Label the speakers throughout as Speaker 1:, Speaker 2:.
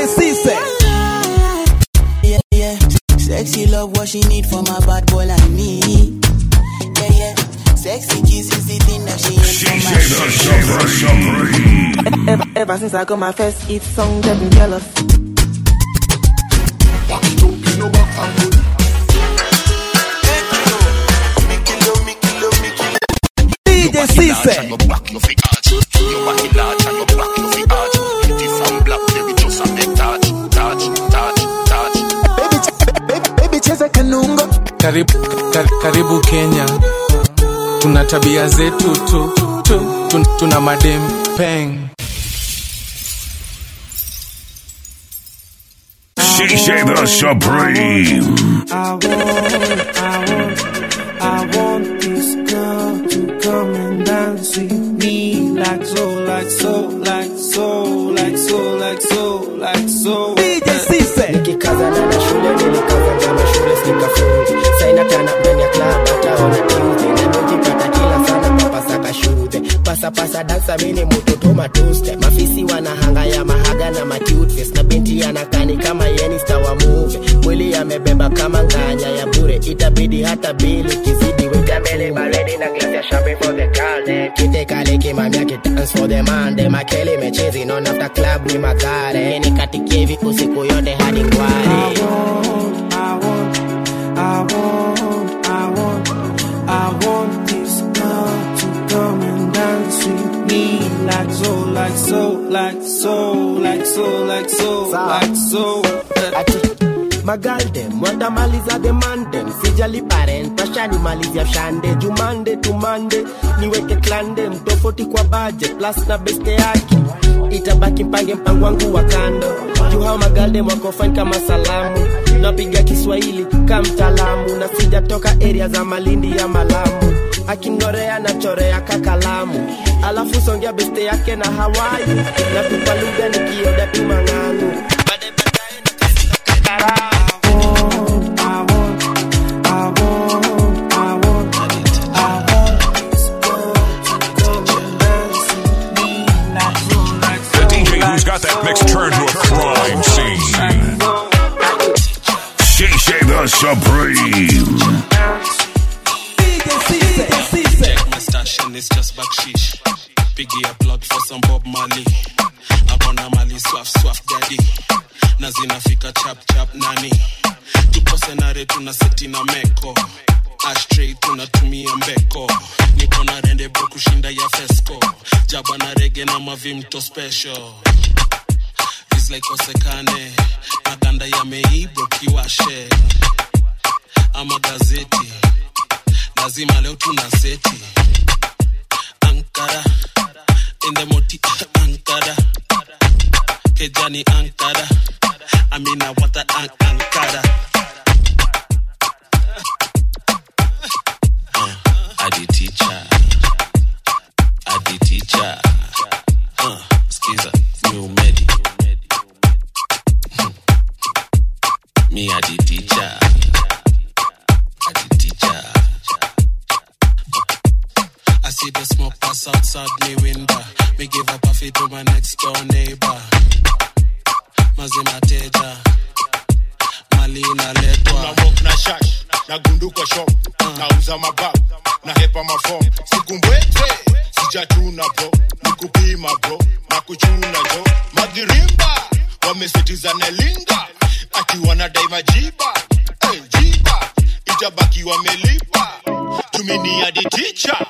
Speaker 1: DJ Cisse.
Speaker 2: Yeah, yeah. Sexy love, what she need from a bad boy like me. Yeah, yeah. Sexy kiss is the thing that she ain't from my
Speaker 3: Ever, ever since I got my first hit song, they've been jealous.
Speaker 1: DJ Cisse.
Speaker 3: Baby,
Speaker 4: kar, Kenya, tuna tabia zetu tu, tu tun, tuna madem peng
Speaker 5: Shisha the Supreme.
Speaker 6: I want, I want, I want this girl to come and dance with me like so, like so, like so, like so, like so, like so.
Speaker 1: DJ
Speaker 3: Kazana na shule nilikafa jana, shule sikafungi, saina tena ndani ya Pasa pasa dansa mini mutoto matuste. Mafisi wanahanga ya mahaga na macute face. Na binti anakani kama yeni star wa movie. Mwili amebeba kama nganya ya bure. Itabidi hata bili kizidi weka mbele baridi na glass ya champagne for the girl. Kite kale kimamia dance for the man. de makele mechezi non after club ni magare. Nikatikie vi usiku yote hadi kwari.
Speaker 6: I want, I want, I want, like so, like so, like so, like so, like so, like so.
Speaker 3: ati magaldem watamaliza demandem sijali parent washanimalizia shande. Jumande tumande niweke klande. Mtofauti kwa budget plus na beste yake. Itabaki mpange mpango wangu wa kando. Juu hao wako fine kama salamu. Napiga kiswahili ka mtaalamu. Na sijatoka area za malindi ya malamu. Akinorea na chorea kakalamu alafu songea beste yake na hawai na tupa lugha
Speaker 7: mavimto special. Rizla ikosekane.
Speaker 8: Itabaki wamelipa tumini hadi ticha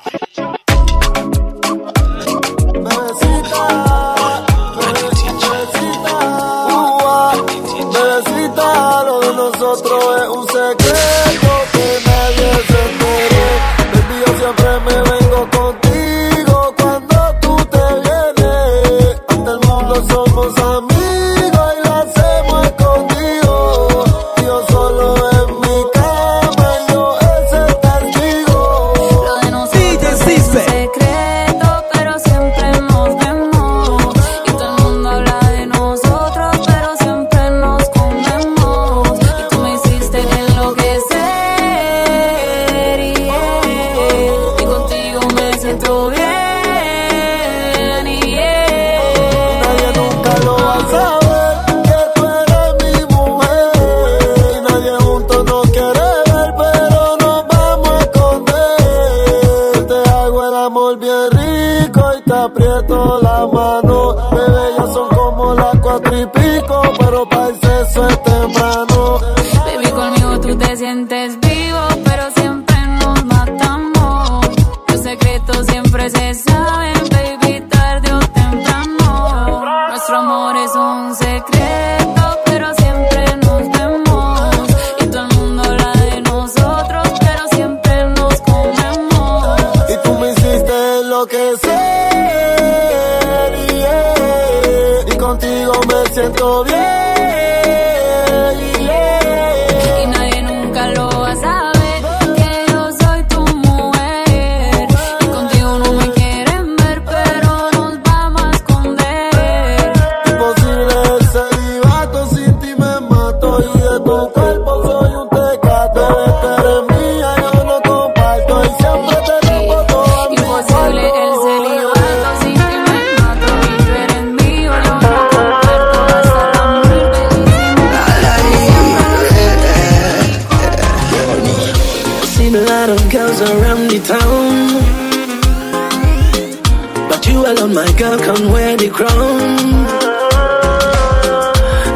Speaker 9: my girl, can wear the crown.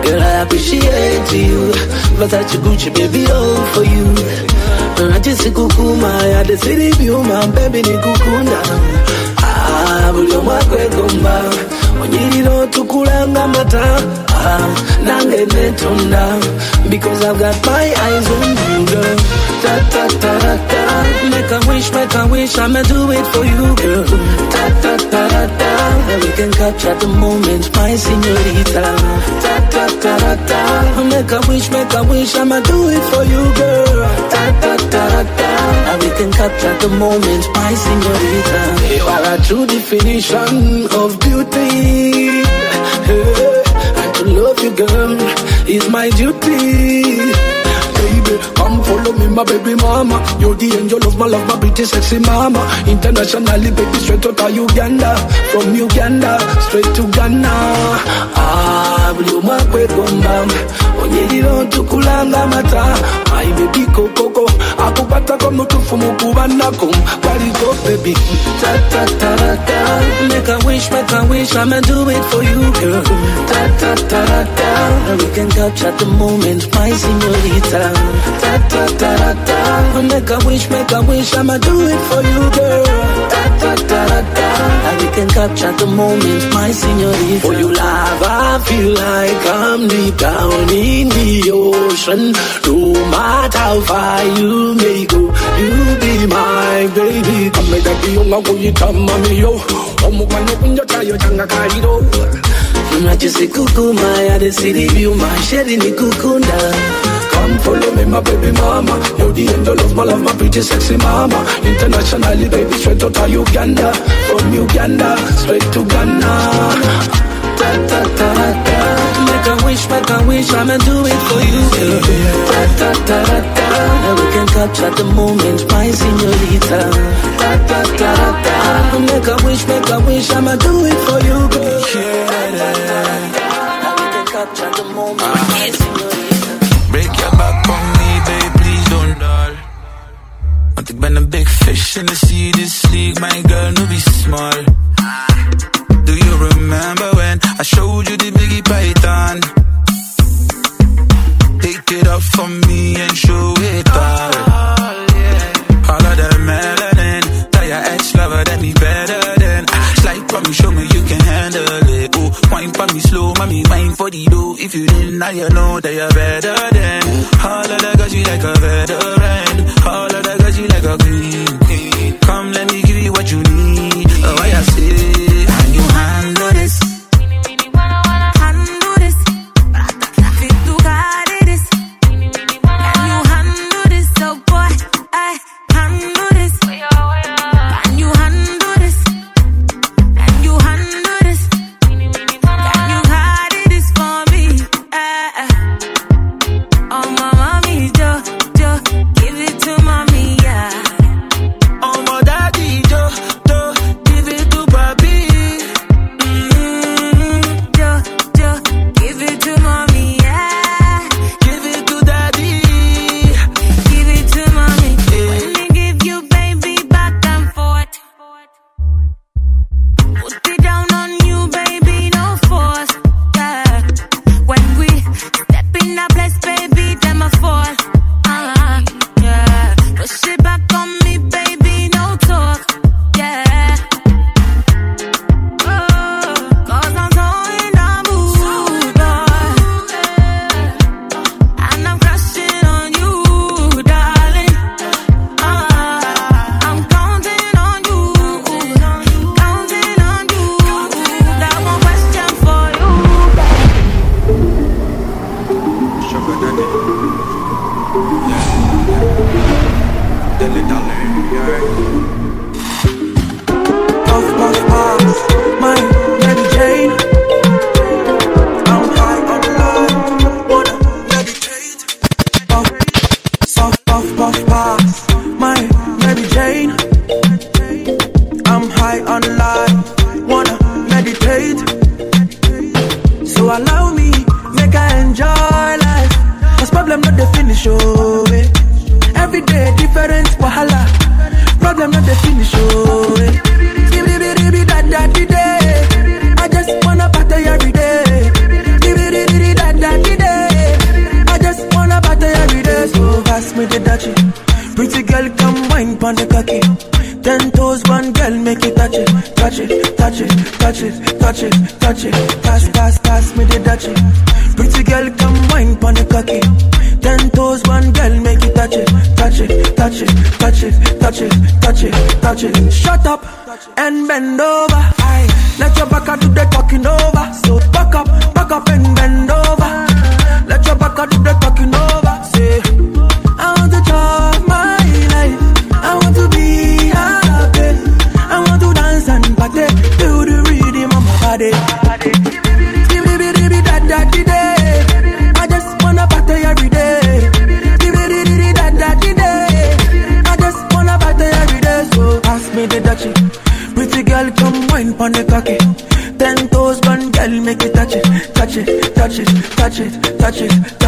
Speaker 9: Girl, I appreciate you. But I Versace Gucci, baby, all for you. I just see kukuma, I just the view, my baby, ni kukunda. Ah, buli omwe akwegomba onyirira otukulanga mata ah, nange netonda because I've got my eyes on you girl ta ta ta ta ta make a wish make a wish I'ma do it for you girl. Ta ta ta ta and we can capture the moment my señorita ta ta ta ta ta. Make a wish make a wish I'ma do it for you girl. Ta ta ta ta. And we can capture the moment my señorita you are a true definition of beauty. Hey, and to love you girl. Is my duty Come follow me, my baby mama. You're the angel of my love, my pretty sexy mama. Internationally, baby, straight out of Uganda. From Uganda, straight to Ghana. Ah, buli omwe akwegomba onyerira ntukulanga mata my baby kokoko akukwatako mutufu mukubanako kwaliko baby ta ta ta ta make a wish make a wish I'ma do it for you girl ta ta ta ta we can capture the moment my señorita ta ta ta ta ta make a wish make a wish I'ma do it for you girl ta ta ta ta ta and we can capture the moment my señorita for you love I feel like I'm deep down in the ocean no matter how far you may go you be my baby kameda kiyonga kuyita mami yo omugano kunjatayo changa kaliro Najisi kukuma ya the city view my sheri ni kukunda Come follow me my baby mama. You're the angel of my love my pretty sexy mama. Internationally baby straight out of Uganda. From Uganda straight to Ghana. Ta ta ta ta. Make a wish, make a wish, I'ma do it for you. Ta ta ta ta. Ta And we can capture the moment my señorita Ta ta ta ta ta. Make a wish, make a wish, I'ma do it for you girl. And we can capture the moment. my
Speaker 10: Break your back on me, babe, please don't dull. Want ik ben een big fish in the sea, this league, my girl, no be small. Do you remember when I showed you the biggie python? Take it up for me and show it all. All of the melanin, tell your ex-lover that me better than. Slide for me, show me me slow, mommy, wine for the dough. If you didn't, now you know that you're better than. All of the girls you like a veteran. All of the girls you like a queen. Come, let me give you what you need. Oh, I say,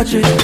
Speaker 11: magic.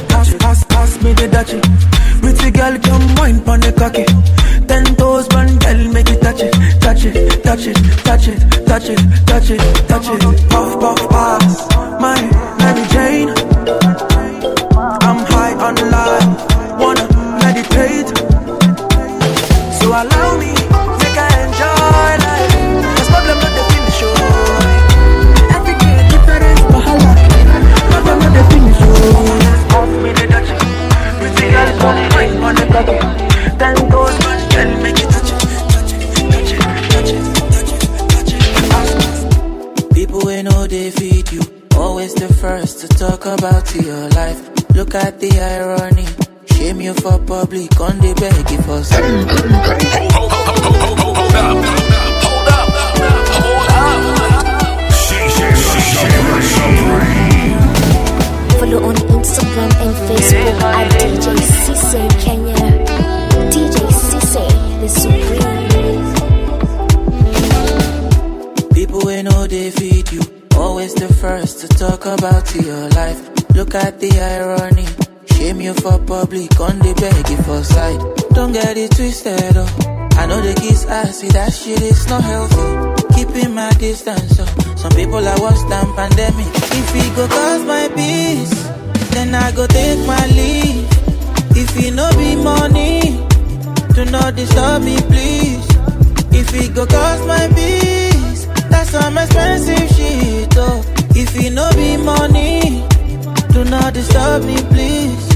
Speaker 11: not
Speaker 2: disturb me, please.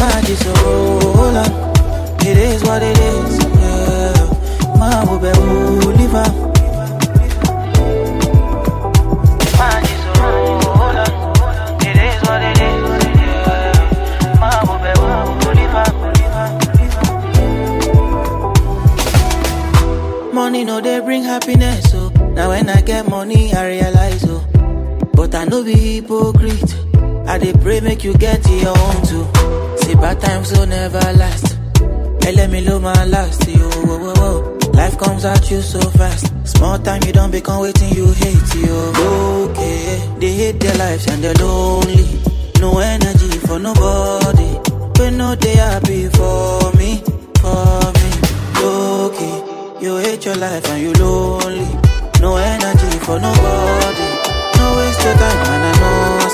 Speaker 2: My disorder, it is what it is. Yeah. My wobe uliva. My disorder, it is what it is. Yeah. My wobe uliva. Money no they bring happiness, Oh, now when I get money I realize, oh, but I no be hypocrite. I dey pray make you get your own too. See bad times will never last. Hey, let me love my last. Yo, whoa, whoa, whoa. Life comes at you so fast. Small time you don't become waiting you hate. Yo, okay. They hate their lives and they're lonely. No energy for nobody. But no, they happy for me, for me. Okay, you hate your life and you lonely. No energy for nobody. No waste your time and I know.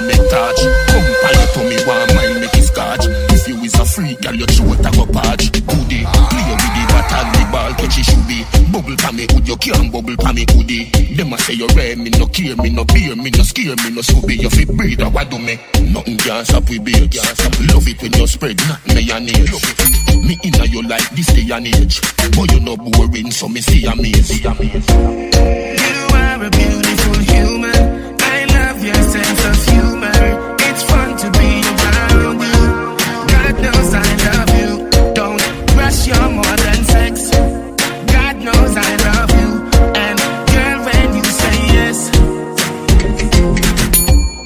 Speaker 12: A
Speaker 13: make touch. Come by your tummy one mile make it scotch. If you is a freak, girl your throat a go patch. Goody, play with the bat and the ball catch it should be. Bubble pa me hood, you can't bubble pa me hoodie. Them a say you rare, me no care, me no beer, me no scare, me no scooby. You fi breathe, what do me? Nothing can stop we babes. Love it when you spread, not mayonnaise. Me inna you like this day and age. But you no boring, so me see amaze.
Speaker 14: You are a beautiful human. Your sense of humor. It's fun to be around you. God knows I love you. Don't rush sex. God knows I love you. And girl, when you say yes,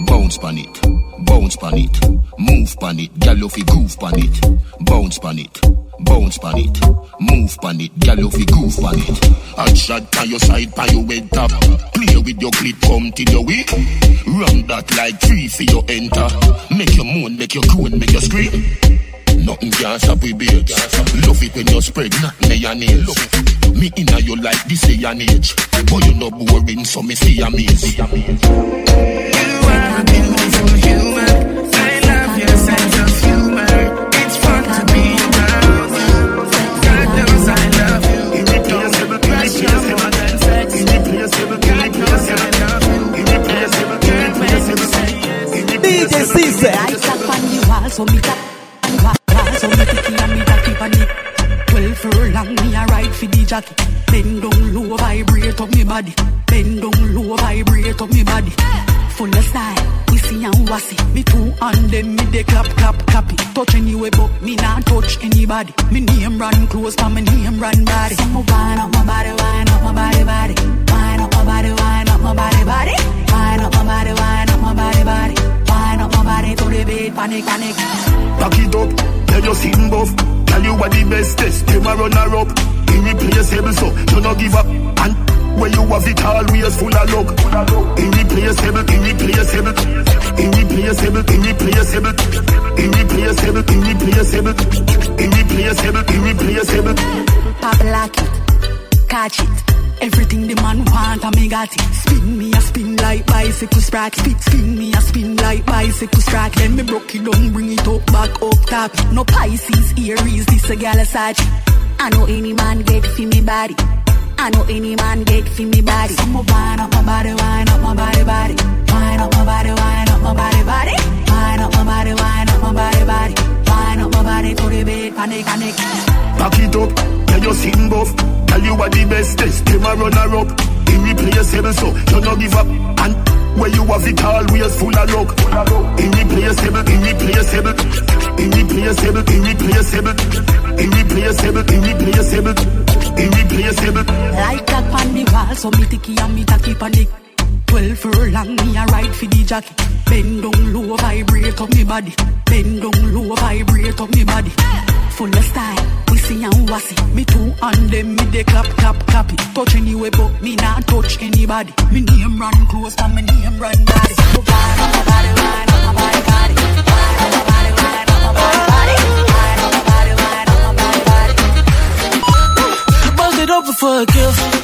Speaker 13: Bounce pan it, bounce pan it, move pan it, gyal you groove pan it. Bounce pan it, bounce pan it, move pan it, gyal you fi groove pan it. Hot shot pan your side, pan your head top. Play with your clip, come till your weak. Run that like tree for your enter. Make your moan, make your groan, make your scream. Nothing can stop we babes. Love it when you spread, not mayonnaise. Me inna you like this day and age. But you no boring, so me see amaze.
Speaker 14: you are a beautiful human. I love your sense of humor. It's fun to be
Speaker 1: Cisse.
Speaker 15: I tap on the wall, so me tap the wall, so me ticky and me tacky on it. Twelve furlong, me a for the jockey. Bend down low, vibrate up me body. Bend down low, vibrate up me body. Full of style, wissy and wassy. Me two and them me they clap, clap, clappy. Touch anywhere but me not touch anybody. Me name run close, but me name run body. So me wind up my body, wind up my body, body. Wind up my body, wind up my body, body. Wind up my body, wind up my body, body. Wind up my body to the beat, panic, panic.
Speaker 8: Back it up, tell your sin buff. Tell you what the bestest, them a runner up. Irreplaceable, so you no give up. And when you have it always full of luck. Irreplaceable, irreplaceable, irreplaceable, irreplaceable, irreplaceable, irreplaceable, irreplaceable, irreplaceable.
Speaker 15: Pop lock it, catch it. Everything the man want, I me got it. Spin me a spin like bicycle sprock. Spin, spin me a spin like bicycle sprock. Then me broke it down, bring it up, back up top. No Pisces, Aries, this a gal a. I know any man get fi me body. I know any man get fi me body. Wind up my body, wind up my body, body. Wind up my body, wind up my body, body. Wind up my body, wind up my body, body. Wind up my body to the beat, panic, panic.
Speaker 8: Back it up, tell your sin buff. Tell you what the bestest, them a runner up. Irreplaceable, so you no give up. And when you have it always full of luck. Irreplaceable, irreplaceable, irreplaceable, irreplaceable, irreplaceable, irreplaceable, irreplaceable.
Speaker 15: Like that on the wall, so me ticky and me tacky panic. Twelve furlong, me a ride for the jockey. Bend down low, vibrate up me body. Bend down low, vibrate up me body. Full of style, wissy and wassy. Me two and them, me they clap, clap, clap it. Touch anywhere but me not touch anybody. Me name run close, and me name run body. So body, body, body. Body, body, body. Body, wind my body, body.
Speaker 16: Bust it open for a gift.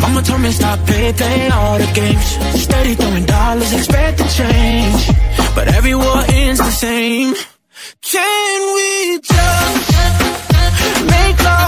Speaker 16: Mama told me stop play, playing all the games. Steady throwing dollars, expecting change. But every war ends the same. Can we just make love?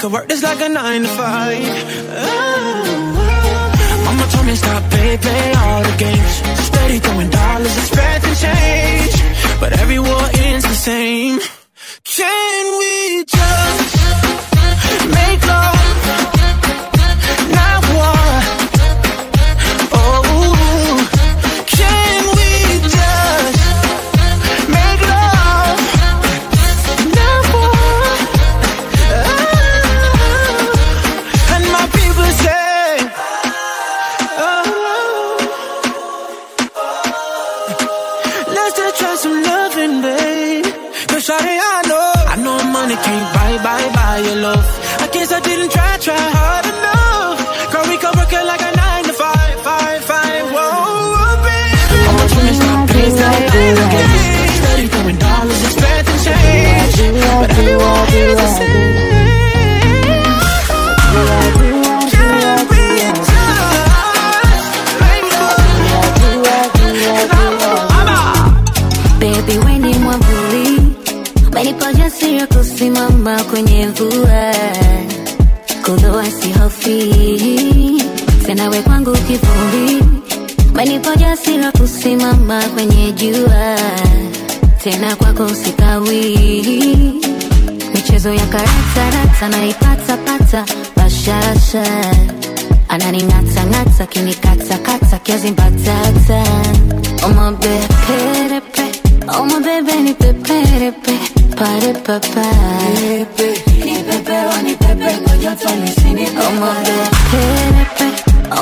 Speaker 16: Could work this like a nine to five. Oh, oh. Mama told me stop, play, play all the games. Steady throwing dollars, expecting change. But every war ends the same.
Speaker 17: Wanipo jasira kusimama kwenye jua, tena kwako sikawi. Michezo ya karata rata naipata pata, bashasha ananing'ata ng'ata, kinikata kata kiazi mbatata. Oma beperepe, oma ni peperepe, pare papa. Ni pepe oh, wani pepe. Kwa nisini. Oma beperepe,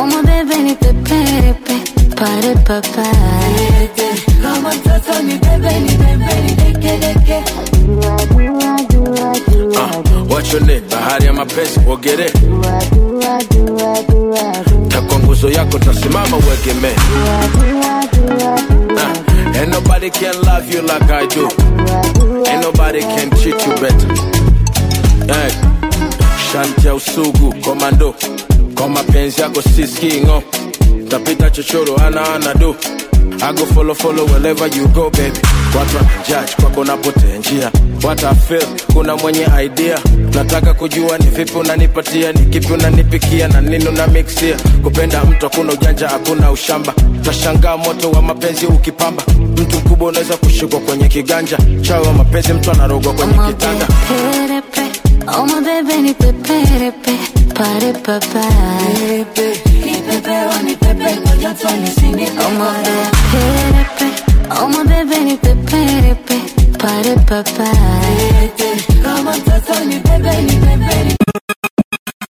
Speaker 17: oma ni peperepe pare papa. Kama mtoto ni bebe ni bebe ni deke deke
Speaker 18: your name? Bahari ya mapenzi uogere. Takwa nguzo yako tasimama uegemee Ah, Ain't nobody can love you like I do. Ain't nobody can treat you better. Hey. Shanti ya usugu komando. Kwa mapenzi yako siskingo tapita chochoro ana ana do. I go follow follow wherever you go baby. Watu wanajudge kwako napotea njia. Feel kuna mwenye idea. Nataka kujua ni vipi unanipatia ni kipi unanipikia na nini una mixia kupenda mtu hakuna ujanja hakuna ushamba. Tashangaa moto wa mapenzi ukipamba. Mtu mkubwa unaweza kushikwa kwenye kiganja. Chawi wa mapenzi mtu anarogwa kwenye kitanda
Speaker 17: perepe omabebe ni peperepe pare papa omabeperepe omabebe ni peperepe pare papa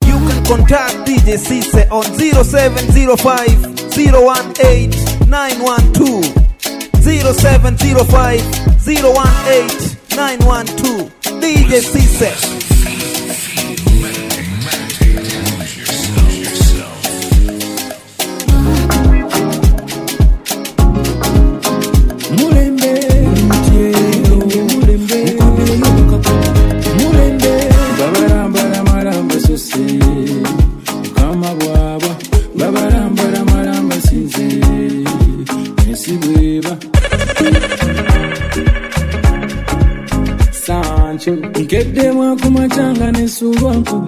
Speaker 1: You can contact DJ Cisse on 0705 018 912. 0705 018 912. DJ Cisse.
Speaker 19: Nkedde mwakumacanga nesuulwa nkuba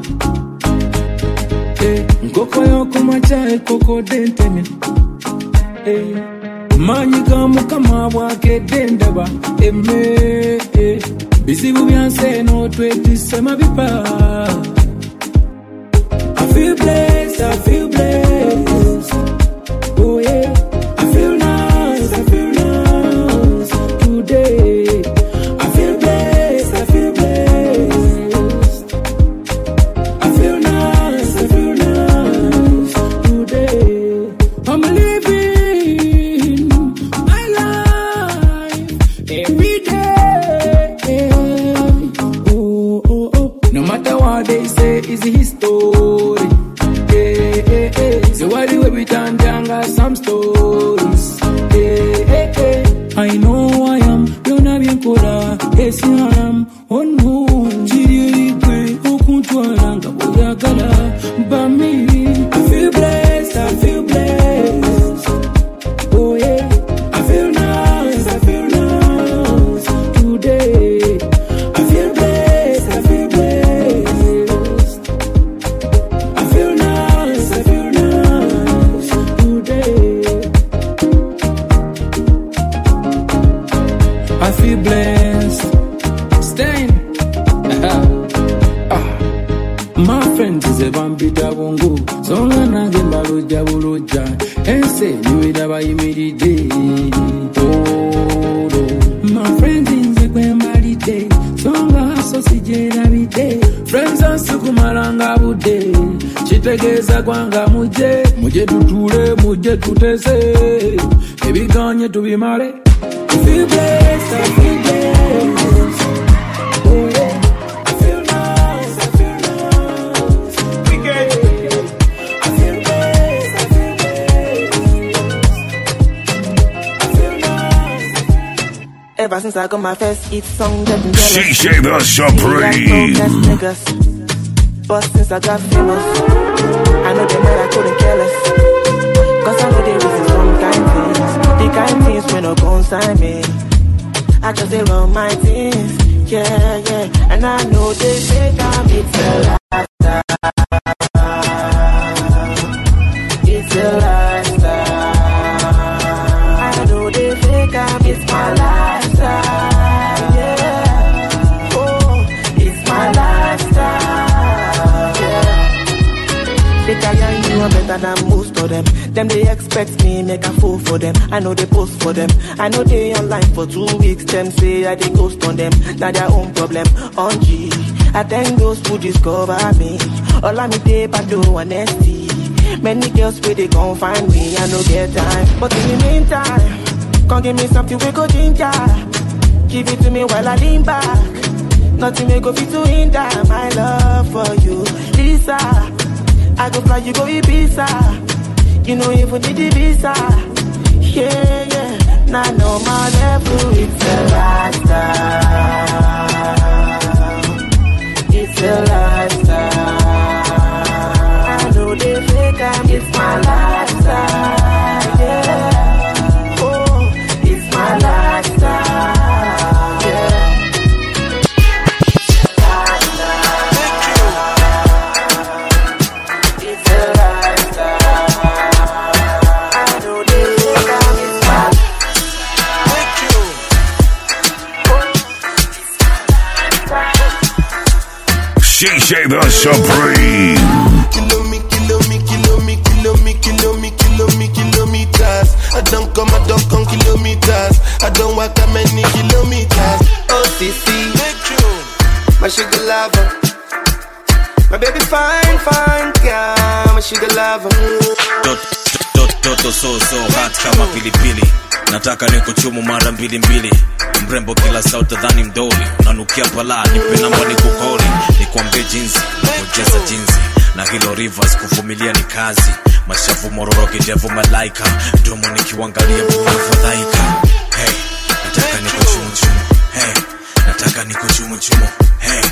Speaker 19: Eh, nkoko yokumaca ekokodde nteme Eh, maanyi ga mukama bwakedde ndaba emme eh, bizibu byansi eno twetisse mabipa I feel blessed, I feel blessed. Oh yeah, ansikumalanga budde kitegeeza gwanga mujje mujje tutuule mujje tutese ebiganye tubimale Feel blessed, I feel blessed. Oh, yeah. I feel nice, I feel nice. We get it. I feel blessed, I feel blessed. I feel nice.
Speaker 20: Ever since I got my first hit song.
Speaker 5: Shisha the Supreme.
Speaker 20: But since I got famous, I know they might I couldn't care less. Cause I know they reason some kind things. The kind things when no consign me. I just they run my things. Yeah, yeah. And I know they say that it's a lifestyle. Better than most of them. Them they expect me make a fool for them. I know they post for them. I know they online for two weeks. Them say I they ghost on them. Now their own problem. On G. I thank those who discover me. All I me day but do honesty. Many girls where they gon' find me. I no get time. But in the meantime, come give me something we go ginger. Give it to me while I lean back. Nothing may go fit to hinder my love for you, Lisa. I go fly, you go Ibiza. You know even need the visa. Yeah, yeah. Now I know my level, it's a lifestyle. It's a lifestyle. I know they fake I'm, it's my lifestyle.
Speaker 21: Me, kilometers. I don't come, I don't come kilometers. I don't walk that many kilometers. Oh, CC, my sugar lover. My baby fine, fine, girl, my sugar lover.
Speaker 22: toto so so hot kama pilipili nataka nikuchumu mara mbili mbili. Mrembo kila sauti mdoli. Nanukia pala nipe namba nikukoli nikwambie jinsi nakujeza jinsi. Na hilo rivers kuvumilia ni kazi. Mashavu mororo kidevu malaika. Domo nikiwangalia mafadhaika hey, nataka nikuchumuchumu hey, nataka nikuchumuchumu hey,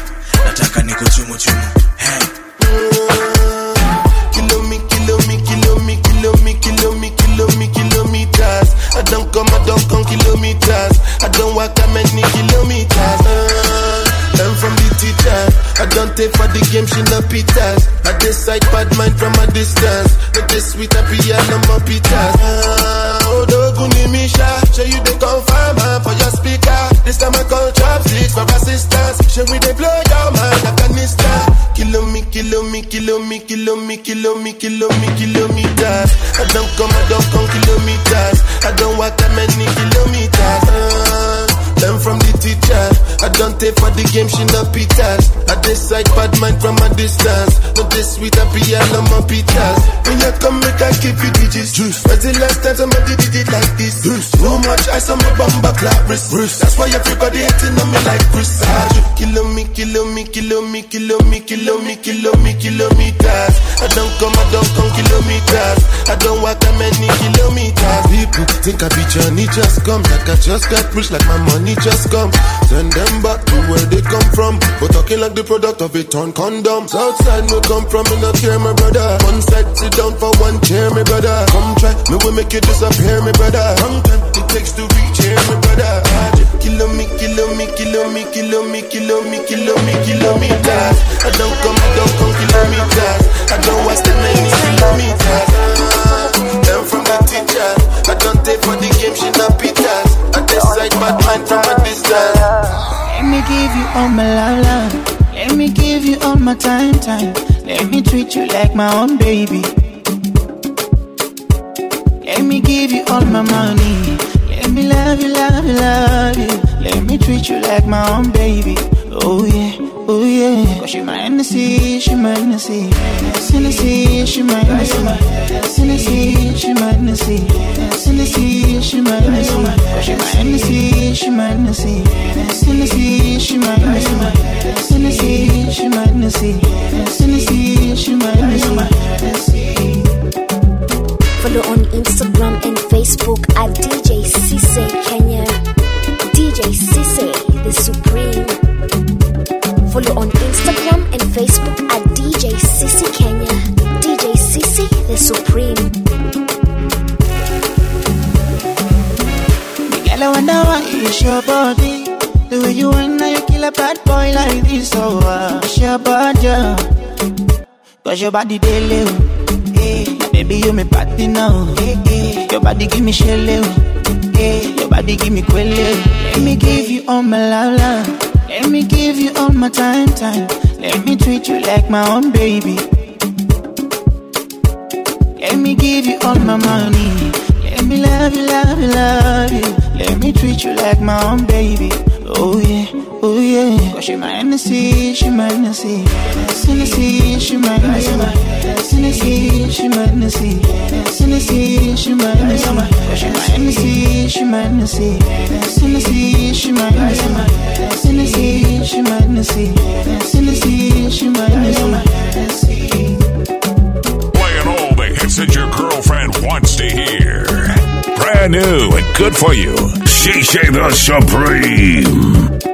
Speaker 22: nataka nikuchumuchumu hey.
Speaker 21: Kilo me, kilo me, kilo me, kilo me, kilo me, kilo me, kilometers. I don't come, I don't come kilometers. I don't walk that many kilometers. Uh, learn from the teacher. I don't take for the game, she no pitas. I decide bad mind from a distance. But this sweet happy and no more pitas. Uh, oh, doguni misha, show you the confirm man for your speaker. This time I call chopsticks for assistance. Show we they blow your mind like a nista. Kilo me, kilo me, kilo me, kilo me, kilo me, kilo me, kilometers. I don't come, I don't come kilometers. I don't walk that many kilometers. Uh, learn from the teacher. I don't take for the game, she no pitas. I decide bad mind from a distance. Not this sweet happy and no more pitas. When you come, make I give you digits. Juice. When's the last time somebody did it like this? Juice. Too much ice on my bumper clap wrist. That's why everybody hating on me like Chris. Kilo me, kilo me, kilo me, kilo me, kilo me, kilo me, kilometers. I don't come, I don't come kilometers. I don't walk that many kilometers. People think I be Johnny just come. Like I just got rich, like my money just come. Send them back to where they come from. But talking like the product of a torn condom. Southside no come from, me not care, my brother. One side, sit down for one chair, my brother. Come try, me will make you disappear, my brother. Long time it takes to reach here, my brother. Kilo me, kilo me, kilo me, kilo me, kilo me, kilo me, kilometers. I don't come, I don't come kilometers. I don't watch that many kilometers. Learn from the teacher. I don't take for the game, she not pitas.
Speaker 23: I decide bad man from a distance.
Speaker 21: Let me give you all my love, love. Let me give you all my time, time. Let me treat you like my own baby. Let me give you all my money. Let me love you, love you, love you. Let me treat you like my own baby. Oh yeah, oh yeah. Cause she my Hennessy, she my Hennessy. Hennessy, she my Hennessy. Hennessy, she my Hennessy. Hennessy, she my Hennessy. Cause she my Hennessy, she my Hennessy. Hennessy, she my Hennessy. Hennessy, she my Hennessy. Hennessy, she my Hennessy.
Speaker 24: Follow on Instagram and Facebook at DJ Cisse Kenya. DJ Cisse, the Supreme. Follow on Instagram and Facebook at DJ Cisse Kenya. DJ Cisse, the Supreme.
Speaker 21: Girl, I wonder why it's your body. The way you want now, you kill a bad boy like this. So, uh, it's your body. Cause your body, live. Hey, eh, baby, you me party now. Hey, hey. Your body give me shell, hey. Your body give me quelle. Let me give you all my love, love. Let me give you all my time, time. Let me treat you like my own baby. Let me give you all my money. Let me love you, love you, love you. Let me treat you like my own baby. Oh yeah, oh yeah. Cause she my Hennessy, she my Hennessy. Hennessy, she my Hennessy. Hennessy, she my Hennessy. Hennessy, she my Hennessy. Cause she my Hennessy, she my Hennessy. Hennessy, she my Hennessy. Hennessy, she my Hennessy. Hennessy, she my Hennessy.
Speaker 5: Playing all the hits that your girlfriend wants to hear. Brand new and good for you. Shisha the Supreme.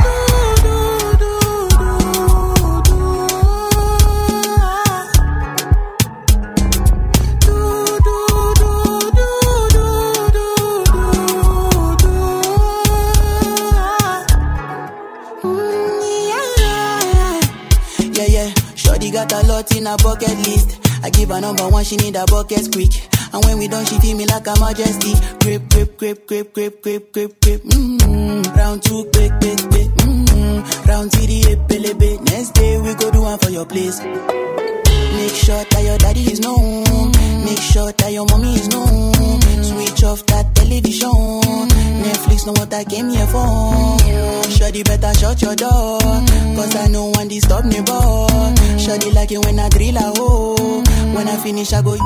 Speaker 25: Lot in her bucket list. I give her number one, she need a bucket quick. And when we done, she feel me like a majesty. Grip, grip, grip, grip, grip, grip, grip, grip. Mm-hmm. Round two, quick, quick, quick. Mm-hmm. Round three, epelebe. Next day we go do one for your place. Make sure that your daddy is known. Make sure that your mommy is known. Switch off that television. Netflix know what I came here for. Shorty better shut your door. Cause I know one disturb me, boy. Shorty like it when I drill a hole. Oh. When I finish, I go.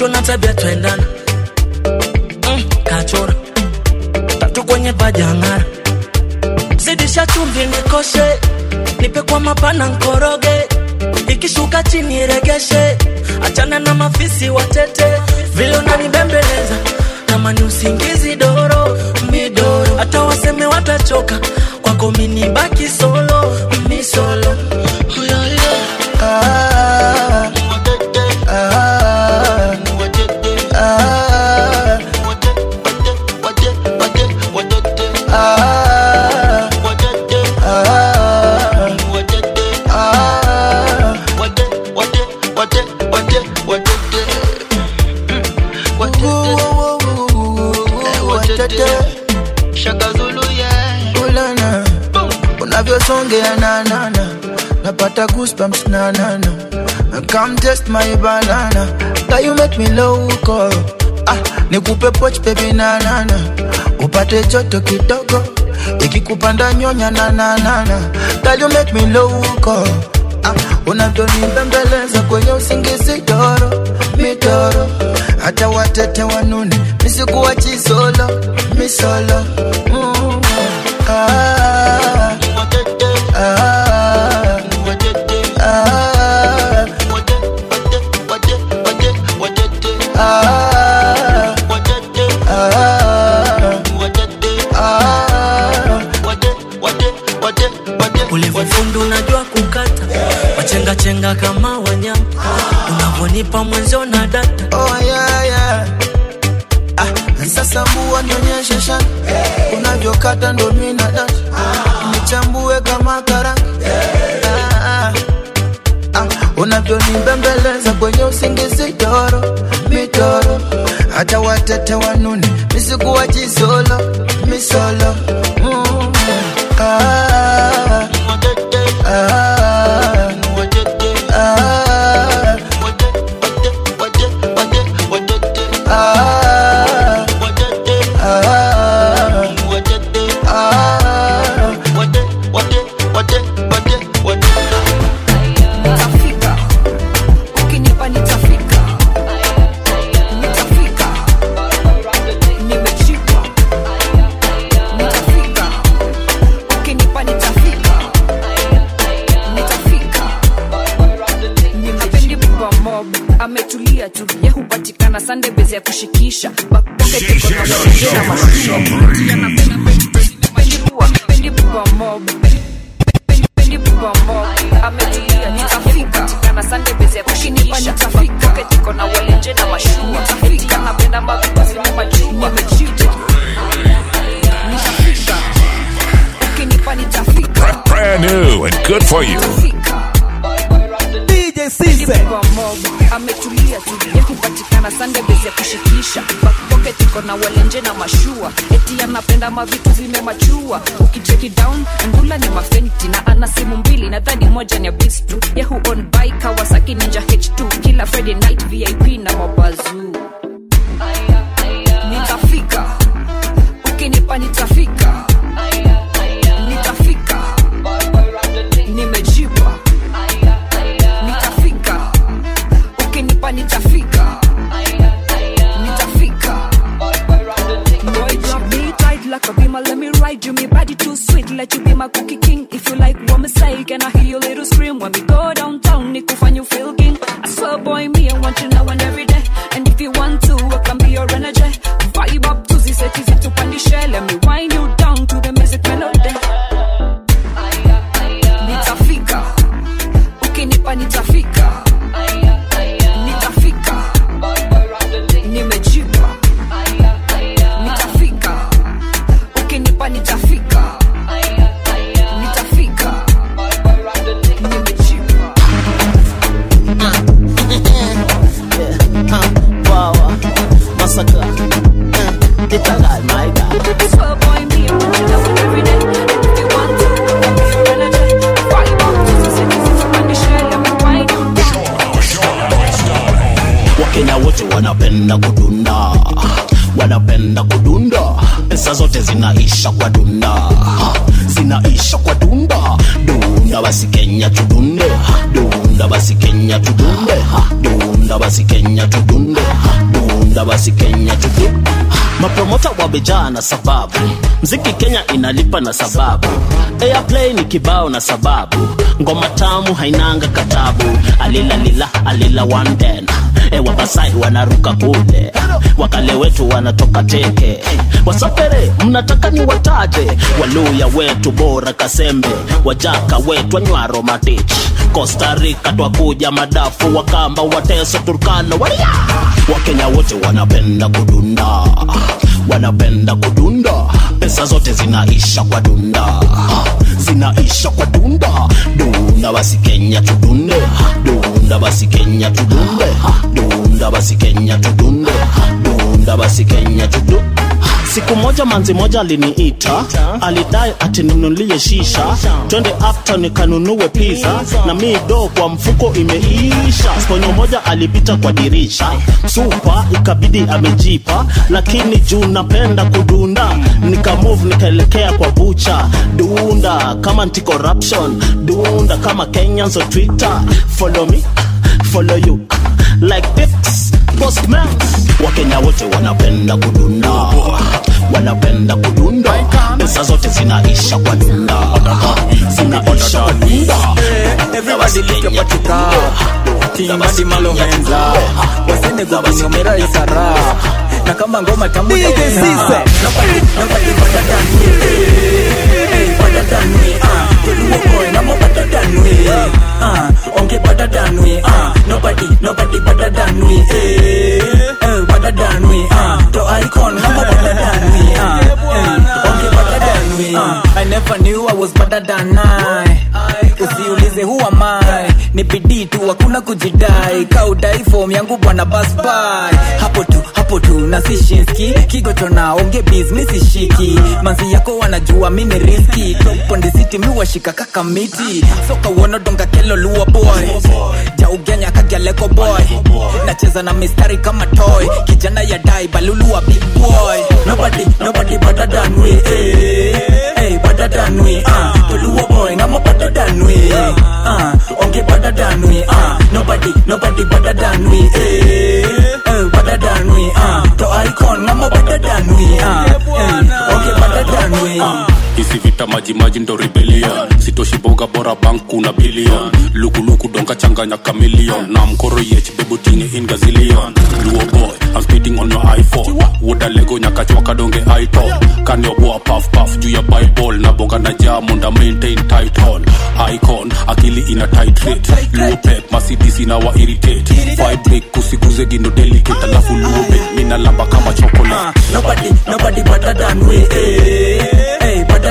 Speaker 9: Tukichona tabia twendana. Mm, kachora. Tatu kwenye bajangara zidisha chumvi nikoshe. Nipe kwa mapana nkoroge. Ikishuka chini regeshe achana na mafisi watete. Vilunanibembeleza kama ni usingizi doro midoro. Hata waseme watachoka. Kwako minibaki solo
Speaker 26: misolo come test my banana. Girl, you make me loco. Ah, nikupe poch baby nanana upate choto kidogo. Ikikupanda nyonya nananana Girl you make me loco. Ah, unavyonibembeleza kwenye usingizi doro mitoro, hata watete wanune misikuwa chisolo misolo mm,
Speaker 27: wachengachenga kama wanyama unavyonipa mwenzo na data.
Speaker 26: Oh, yeah, yeah. Ah, sasa mbua nionyeshe shaka unavyokata ndo mina data. Nichambue kama karanga. Ah, ah, unavyonibembeleza kwenye usingizi toro mitoro. Hata watete wanune misikuwa jisolo misolo. Mm, ah, ah, ah, ah,
Speaker 28: anapenda mavitu vimemachua ukicheki down ndula ni mafenti na ana simu mbili. Nadhani moja ni ya bis tu. Ye on bike kawasaki ninja h2 kila friday night Let me
Speaker 29: basi kenya tudunde mapromota wamejaa na sababu. Mziki kenya inalipa na sababu. Airplay ni kibao na sababu. Ngoma tamu hainanga katabu. Alilalila alila wanden e wabasai wanaruka kule. Wakale wetu wanatoka teke. Wasafere mnataka ni wataje waluya wetu bora kasembe. Wajaka wetu anywaro matich costa rica twakuja madafu wakamba wateso turkana waria! Wakenya wote wanapenda kudunda wanapenda kudunda. Pesa zote zinaisha kwa dunda zinaisha kwa dunda. Dunda basi kenya tudunde dunda basi kenya tudunde dunda basi kenya tudunde dunda basi kenya tudunde siku moja manzi moja aliniita. Alidai atinunulie shisha. Twende after nikanunue pizza. Na mi do kwa mfuko imeisha. Sponyo moja alipita kwa dirisha. Supa ikabidi amejipa. Lakini juu napenda kudunda. Nikamove nikaelekea kwa bucha dunda kama corruption dunda kama kenyans on twitter. Follow me follow you. Like this
Speaker 30: wakenya wote wanapenda kudunda wanapenda kudunda pesa zote zinaisha kwa dunda zinaisha kwa dunda
Speaker 31: Everybody lift your body up. Team body malo hands up. Wasende kukunyomera isara. Na kama ngoma tamu
Speaker 1: DJ
Speaker 31: tena.
Speaker 1: Sise.
Speaker 31: Nobody, nobody better than me. Better than me. Ah, Toluo boy, namo better than me. Ah, onge better than me. Ah, nobody, nobody better than me. Hey, hey, better than me. Ah, to icon, namo better than me. Ah, onge better than me. Ah, I never knew I was better than I. ni bidii tu, hakuna kujidai. Kaudai fom yangu bwana basbai, hapo tu hapo tu na sishinski kigoto na onge shiki manzi yako wanajua mini riski ponde city mi washika kaka miti. Soka uono donga kelo luo boy. Jaugenya kagyaleko boy. Nacheza na mistari kama toy. Kijana ya dai balulua big boy. Nobody nobody better than eh. Hey, better than toluo boy ngamo better than ah onge better than we ah nobody nobody better than we eh. Eh better than we ah to icon ngamo better than we ah eh, okay better than we ah
Speaker 32: hizi vita majimaji ndo rebellion sitoshiboga bora bank kuna bilion lukuluku donka changanya kamilion na mkoro yech bebutinge in gazillion. Luo boy i'm spitting on your iphone. Woda lego nyakachwaka donge itop kanyoboa paf paf juu ya bible. Na boga na jamunda maintain title icon akili ina titrate luo pep masidis inawa irritate. Vibrate kusiguze gindo delicate. Alafu luo be mina lamba kama chocolate.
Speaker 31: Nobody nobody better than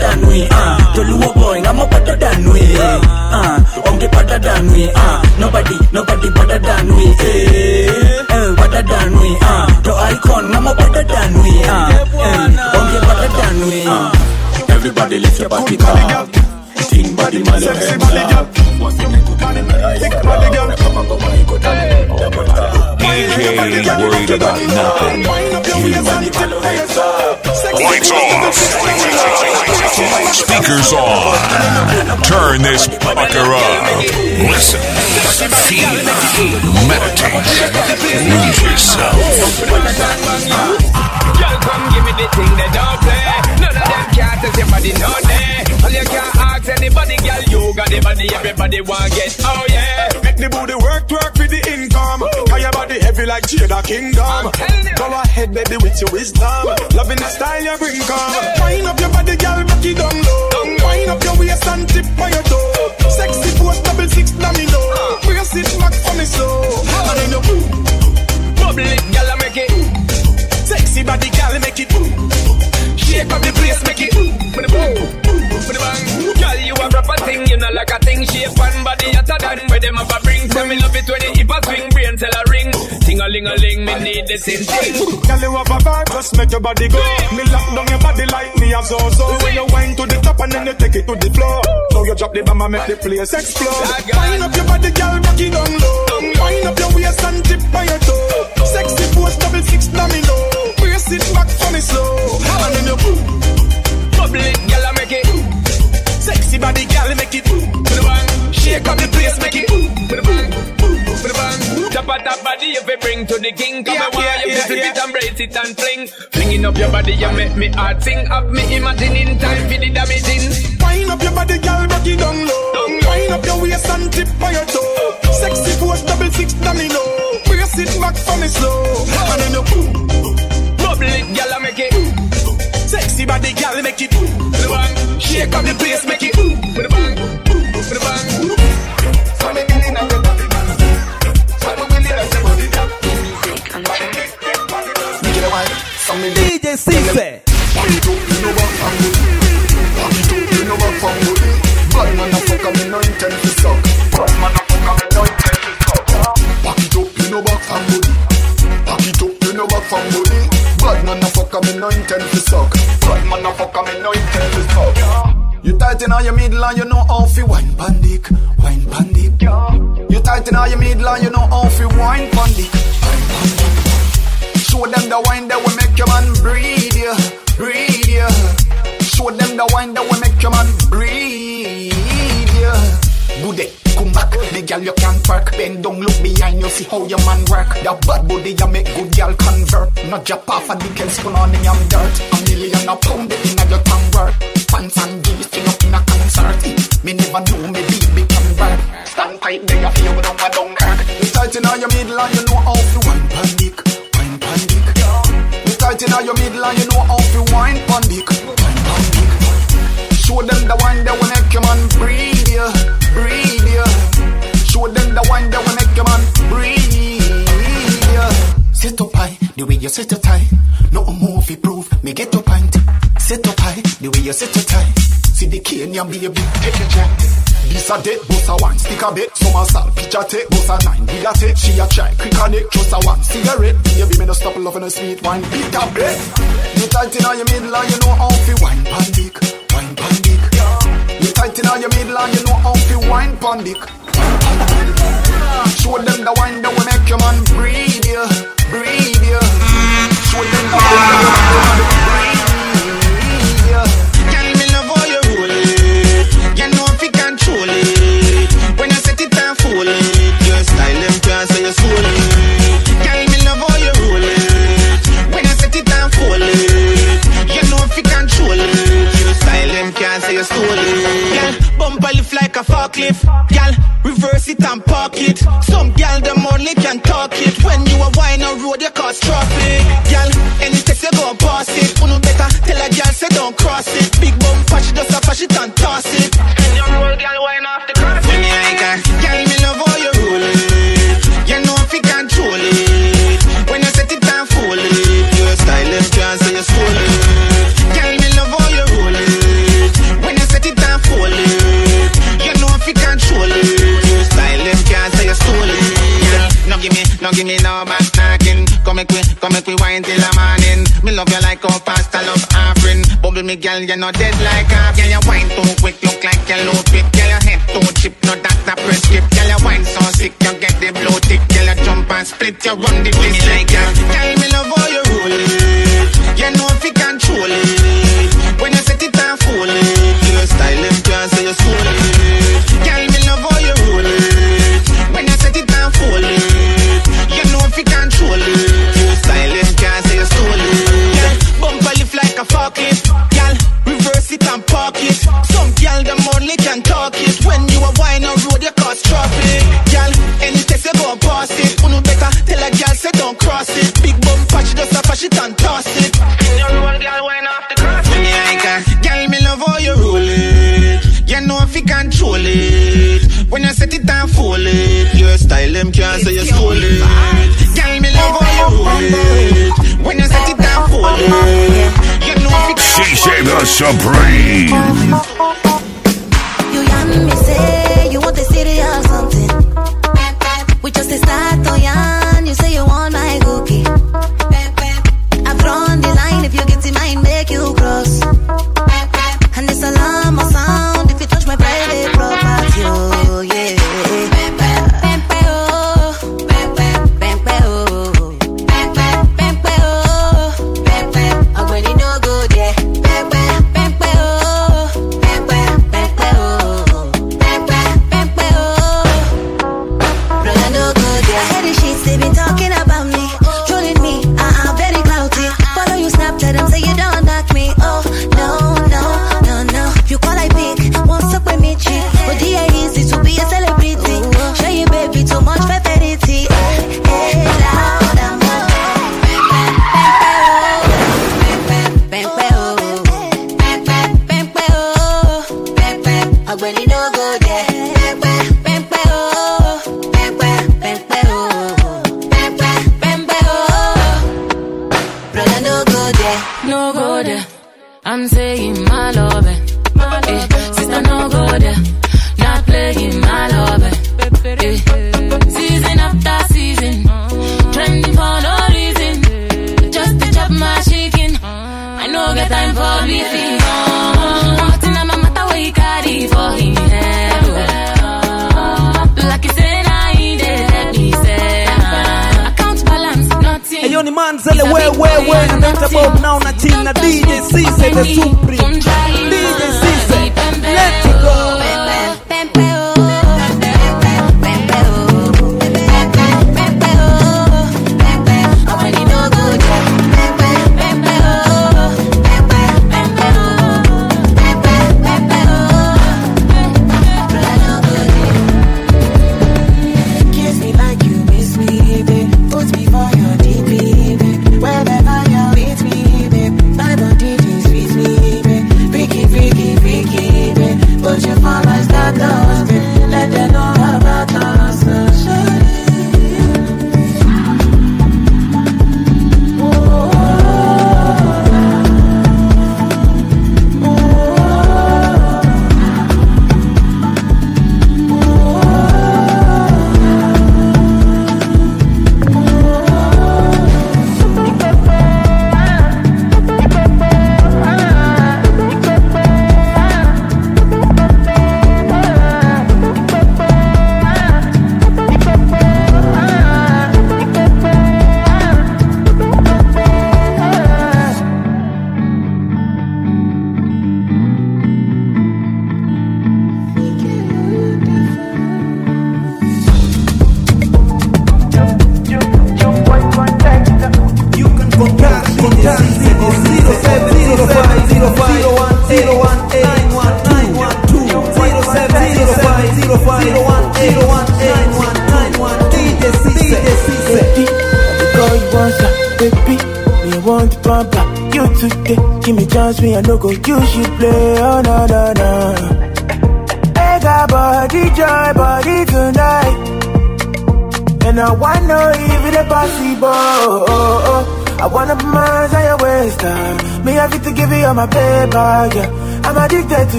Speaker 31: hey better than we ah toluo boy ngamo better than we ah onge better than we ah. Nobody nobody better than we eh hey better than we ah. To icon ngamo better than we ah. Eh, onge better than we ah.
Speaker 32: Everybody lift your body up. Ting body man your hands up.
Speaker 5: DJ worried about nothing. Lights off. Speakers on. Turn this fucker up. Listen, feel, meditate, lose yourself.
Speaker 33: Girl, come give me the thing they don't play. None of them can't test your body, no day. All you can't ask anybody, girl, you got the body, everybody want get. Oh yeah.
Speaker 34: Make the booty work, work for the income. Your body heavy like Jada Kingdom. Go ahead, baby, with your wisdom. Loving the style you bring, come. Wind up your body, girl, back it down low. Wind up your waist and tip on your toe. Sexy force, double six, domino. Brace it back for me slow. And then you boom.
Speaker 33: Bubble it, girl, I make it.
Speaker 34: Sexy body, girl, make it boom.
Speaker 33: Shake up the place, make it. Boom, with the bang. Girl, you a proper thing, you know like a thing. Shape and body hotter than where them have a bring. Tell me love it when the hip a swing, brain tell a ring. Ting a ling a ling, me need the same thing.
Speaker 34: Girl, you have a vibe, just make your body go. Me lock down your body like me a so so. When you wind to the top and then you take it to the floor. Now you drop the bomb and make the place explode. Wind up your body, girl, back it down low. Wind up your waist and tip on your toe. Sexy force, double six domino. Brace it back for me slow. And then you.
Speaker 33: Bubble it, girl, I make it.
Speaker 34: Sexy body, girl, make it.
Speaker 33: With the bang. Shake up the place, make it. With the bang. With the bang. Tap at that body if you bring to the king. Come
Speaker 34: Yeah,
Speaker 33: and
Speaker 34: yeah,
Speaker 33: you
Speaker 34: yeah,
Speaker 33: visit
Speaker 34: yeah.
Speaker 33: it and brace it and fling. Flinging up your body, you make me heart sing. Have me imagining time for the damaging.
Speaker 34: Wind up your body, girl, back it down low. Wind up your waist and tip on your toe. Sexy force, double six domino. Brace it back for me slow. And then you boom.
Speaker 33: Bubble it, girl, I make it.
Speaker 34: Body, girl, make it boom.
Speaker 33: The.
Speaker 34: Shake up the place, make it
Speaker 33: With
Speaker 35: tight in all your middle and you know how fi wine pandic, wine pandic. You tight in all your middle and you know how fi wine pandic, wine. Show them the wine that will make your man breathe, yeah, breathe, yeah. Show them the wine that will make your man breathe, yeah. Good day, come back. The girl you can park. Bend down, look behind you, see how your man work. That bad body you make good girl convert. Not your path for the girl spun on the dirt. A million a pound in your tongue work. Pants and jeans, you know sorry. Me never knew me deep become bad. Stand tight there, you feel down and down crack. Me tight inna your middle and you know how to wine pandic, wine pan. Me tight inna your middle and you know how to wine pandic, wine pan. Show them the wine that will make your man breathe, yeah, breathe, yeah. Show them the wine that will make your man breathe, yeah. Sit up high, the way you sit up high. No more fi proof, me get up pint. Sit up high, the way you sit up high. See the Kenyan baby, take a check. This a date, boss a one, stick a bit, some a salt, picture take, boss a nine, we a take, she a check. quick a neck, just a one, cigarette, baby, me no stop loving a sweet wine, beat a break, you tight in all your middle and you know how fi wine. Pan dick, wine pan dick, you tight in all your middle and you know how fi wine. Pan dick, show them the wine that will make your man
Speaker 36: You're not dead.
Speaker 5: Supreme.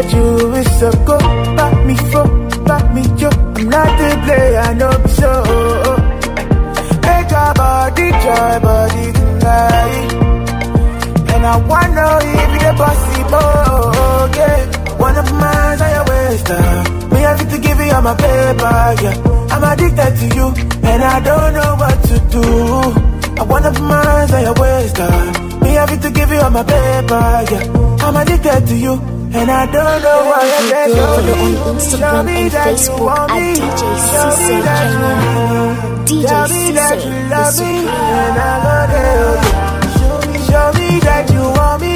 Speaker 37: let
Speaker 38: you
Speaker 39: it's so go Back me for, back me yo I'm not the player, I know be so. Make a body, try body tonight And I wanna if it's possible, yeah. One of mine, I your waste time Me have to give you all my paper, yeah. I'm addicted to you And I don't know what to do. I wanna be mine, I your waste time Me have to give you all my paper, yeah. I'm addicted to you and I don't know why you go.
Speaker 24: Follow on Instagram and Facebook at DJ Cisse Kenya. DJ Cisse, the Supreme.
Speaker 39: Show me that you want me.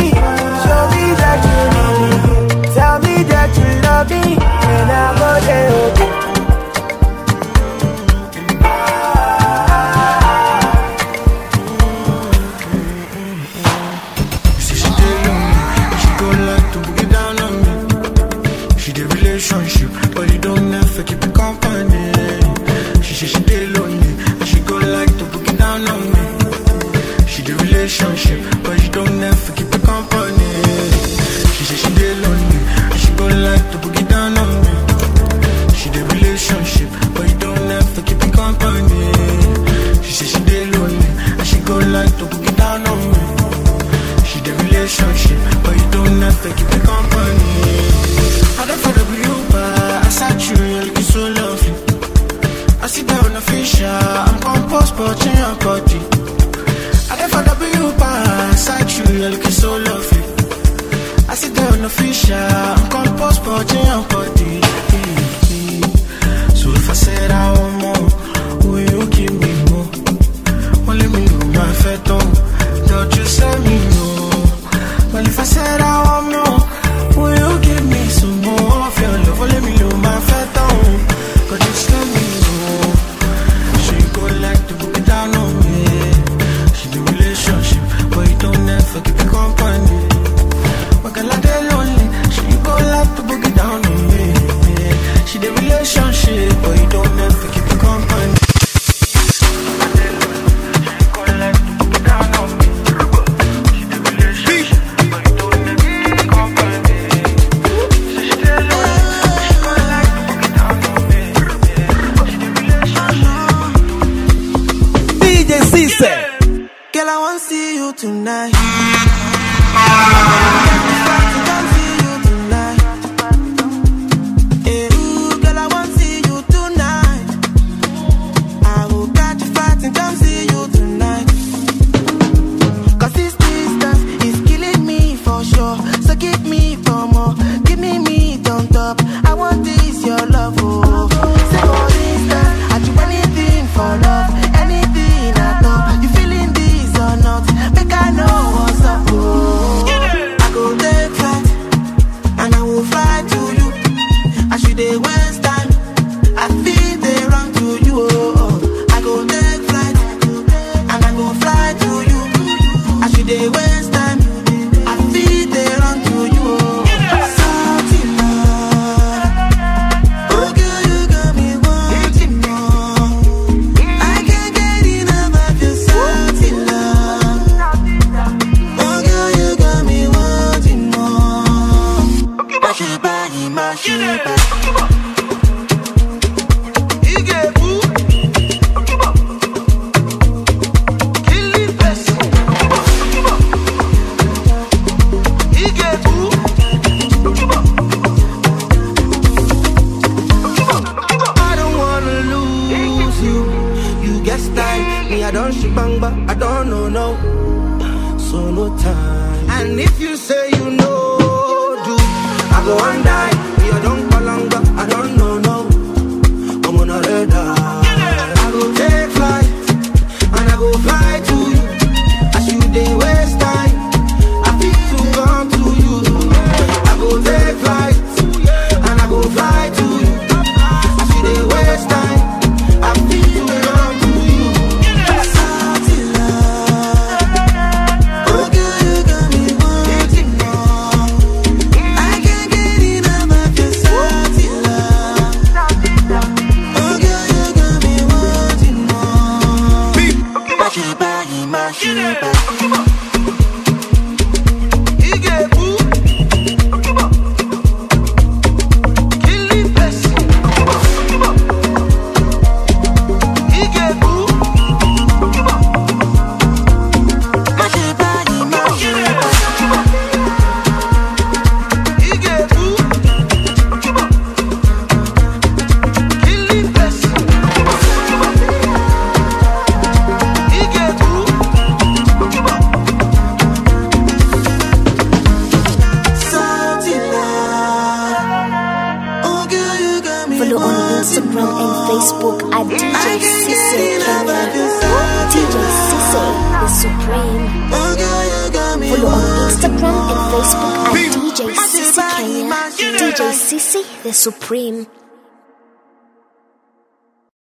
Speaker 39: Show me that you need me. Tell me that you love me. And
Speaker 11: I'm gonna help you.
Speaker 20: make it.